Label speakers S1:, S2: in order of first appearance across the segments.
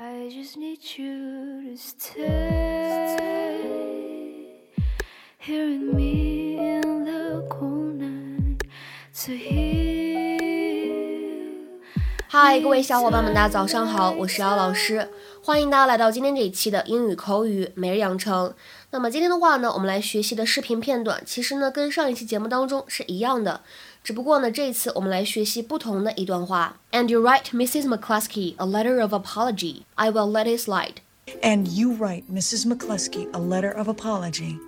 S1: I just need you to stay hearing me in the cold night to heal.
S2: 嗨，各位小伙伴们，大家早上好，我是姚老师，欢迎大家来到今天这一期的英语口语每日养成。那么今天的话呢，我们来学习的视频片段，其实呢跟上一期节目当中是一样的，只不过呢这一次我们来学习不同的一段话。And you write Mrs. McCluskey a letter of apology. I will let it slide.
S3: And you write Mrs. McCluskey a letter of apology.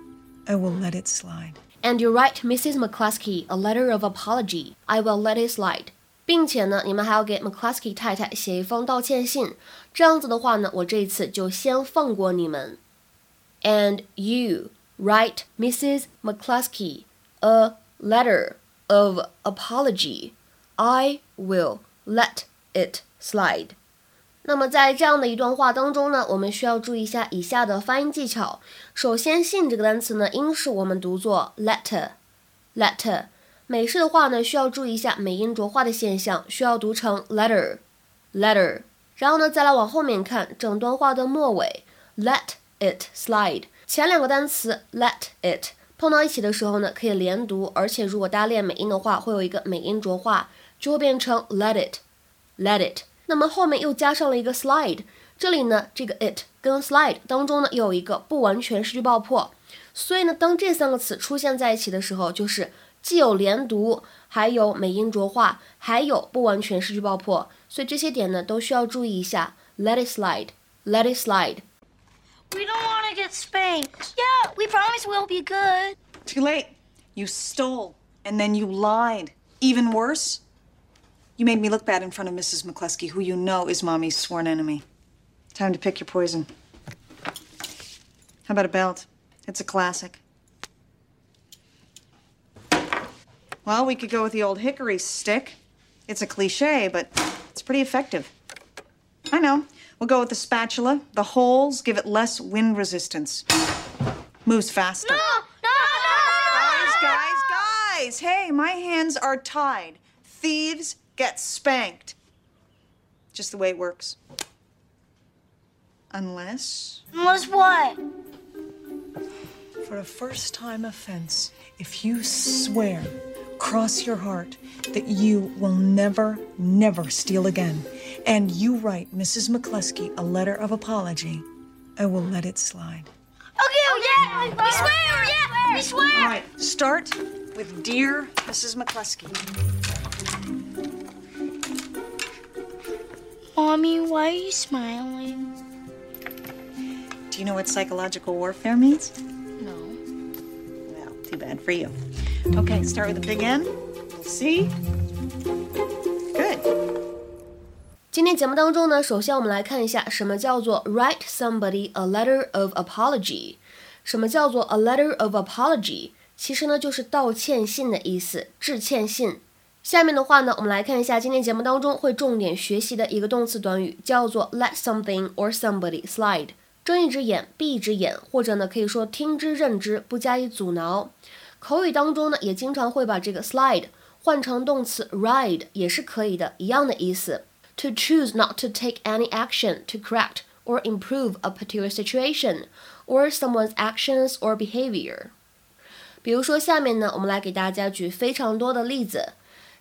S3: I will let it slide.
S2: And you write Mrs. McCluskey a letter of apology. I will let it slide. 并且呢，你们还要给 McCluskey 太太写一封道歉信。这样子的话呢，我这一次就先放过你们。And you write Mrs. McCluskey a letter of apology. I will let it slide. 那么在这样的一段话当中呢，我们需要注意一下以下的发音技巧。首先，“信”这个单词呢，英式我们读作 letter，letter。美式的话呢，需要注意一下美音浊化的现象，需要读成 letter，letter。然后呢，再来往后面看整段话的末尾，let it slide。前两个单词 let it 碰到一起的时候呢，可以连读，而且如果大家练美音的话，会有一个美音浊化，就会变成 let it，let it。那么后面又加上了一个 slide，这里呢，这个 it 跟 slide 当中呢，又有一个不完全失去爆破，所以呢，当这三个词出现在一起的时候，就是既有连读，还有美音浊化，还有不完全失去爆破，所以这些点呢，都需要注意一下。Let it slide，let it slide。
S4: We don't want to get spanked. Yeah, we promise we'll be good.
S3: Too late. You stole, and then you lied. Even worse, you made me look bad in front of Mrs. McCluskey, who you know is Mommy's sworn enemy. Time to pick your poison. How about a belt? It's a classic. Well, we could go with the old hickory stick. It's a cliche, but it's pretty effective. I know. We'll go with the spatula. The holes give it less wind resistance. Moves faster.
S4: No, no, No!
S3: Guys, guys, guys! Hey, my hands are tied. Thieves get spanked. Just the way it works. Unless.
S4: Unless what?
S3: for a first time offense, if you swear, cross your heart, that you will never, never steal again, and you write Mrs. McCluskey a letter of apology, I will let it slide.
S4: Okay, oh, yeah, we swear, yeah, we swear.
S3: All right, start with Dear Mrs. McCluskey.
S4: Mommy, why are you smiling?
S3: Do you know what psychological warfare means?
S4: No.
S3: Well, too bad for you. Okay, start with the big N. C. Good.
S2: 今天节目当中呢，首先我们来看一下什么叫做 write somebody a letter of apology。什么叫做 a letter of apology？其实呢就是道歉信的意思，致歉信。下面的话呢，我们来看一下今天节目当中会重点学习的一个动词短语，叫做 let something or somebody slide。睁一只眼闭一只眼，或者呢可以说听之任之，不加以阻挠。口语当中呢也经常会把这个 slide 换成动词 ride，也是可以的，一样的意思。To choose not to take any action to correct or improve a particular situation or someone's actions or behavior。比如说下面呢，我们来给大家举非常多的例子。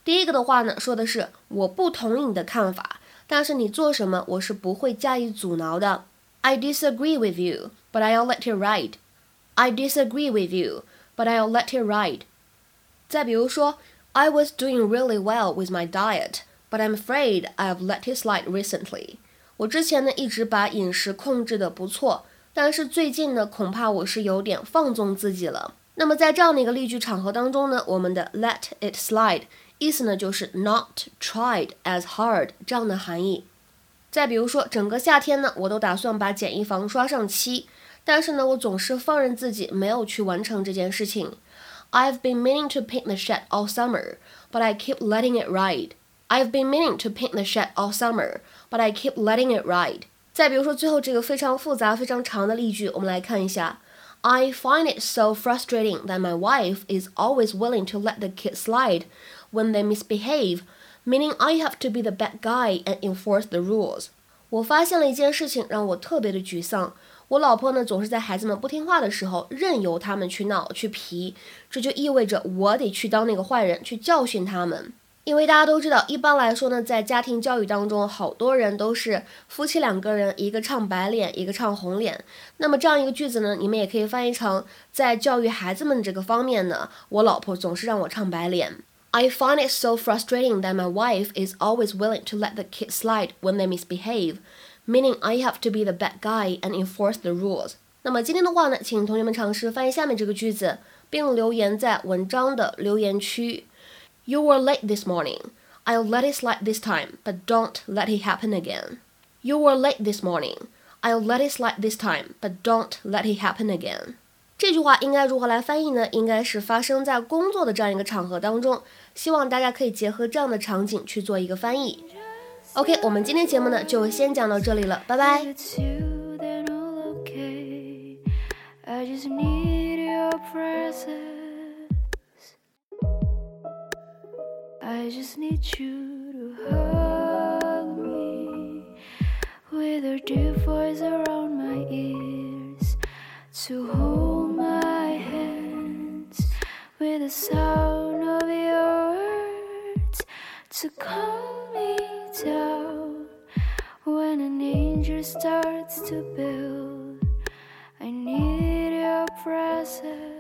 S2: 第一个的话呢，说的是我不同意你的看法，但是你做什么我是不会加以阻挠的。I disagree with you, but I'll let it ride. I disagree with you, but I'll let it ride. 再比如说，I was doing really well with my diet, but I'm afraid I've let it slide recently. 我之前呢一直把饮食控制的不错，但是最近呢恐怕我是有点放纵自己了。那么在这样的一个例句场合当中呢，我们的 let it slide 意思呢就是 not tried as hard 这样的含义。再比如说，整个夏天呢，我都打算把简易房刷上漆，但是呢，我总是放任自己没有去完成这件事情。I've been meaning to paint the shed all summer, but I keep letting it ride. I've been meaning to paint the shed all summer, but I keep letting it ride. 再比如说，最后这个非常复杂、非常长的例句，我们来看一下。I find it so frustrating that my wife is always willing to let the kids slide when they misbehave, meaning I have to be the bad guy and enforce the rules. 我发现了一件事情，让我特别的沮丧。我老婆呢，总是在孩子们不听话的时候，任由他们去闹去皮，这就意味着我得去当那个坏人，去教训他们。因为大家都知道，一般来说呢，在家庭教育当中，好多人都是夫妻两个人，一个唱白脸，一个唱红脸。那么这样一个句子呢，你们也可以翻译成，在教育孩子们这个方面呢，我老婆总是让我唱白脸。I find it so frustrating that my wife is always willing to let the kids slide when they misbehave, meaning I have to be the bad guy and enforce the rules. 那么今天的话呢，请同学们尝试翻译下面这个句子，并留言在文章的留言区。You were late this morning. I'll let it slide this time, but don't let it happen again. You were late this morning. I'll let it slide this time, but don't let it happen again. 这句话应该如何来翻译呢？应该是发生在工作的这样一个场合当中，希望大家可以结合这样的场景去做一个翻译。OK，我们今天节目呢就先讲到这里了，拜拜。
S1: I just need your presence. I just need you to hug me with your deep voice around my ears, to hold the sound of your words, to calm me down when an angel starts to build. I need your presence.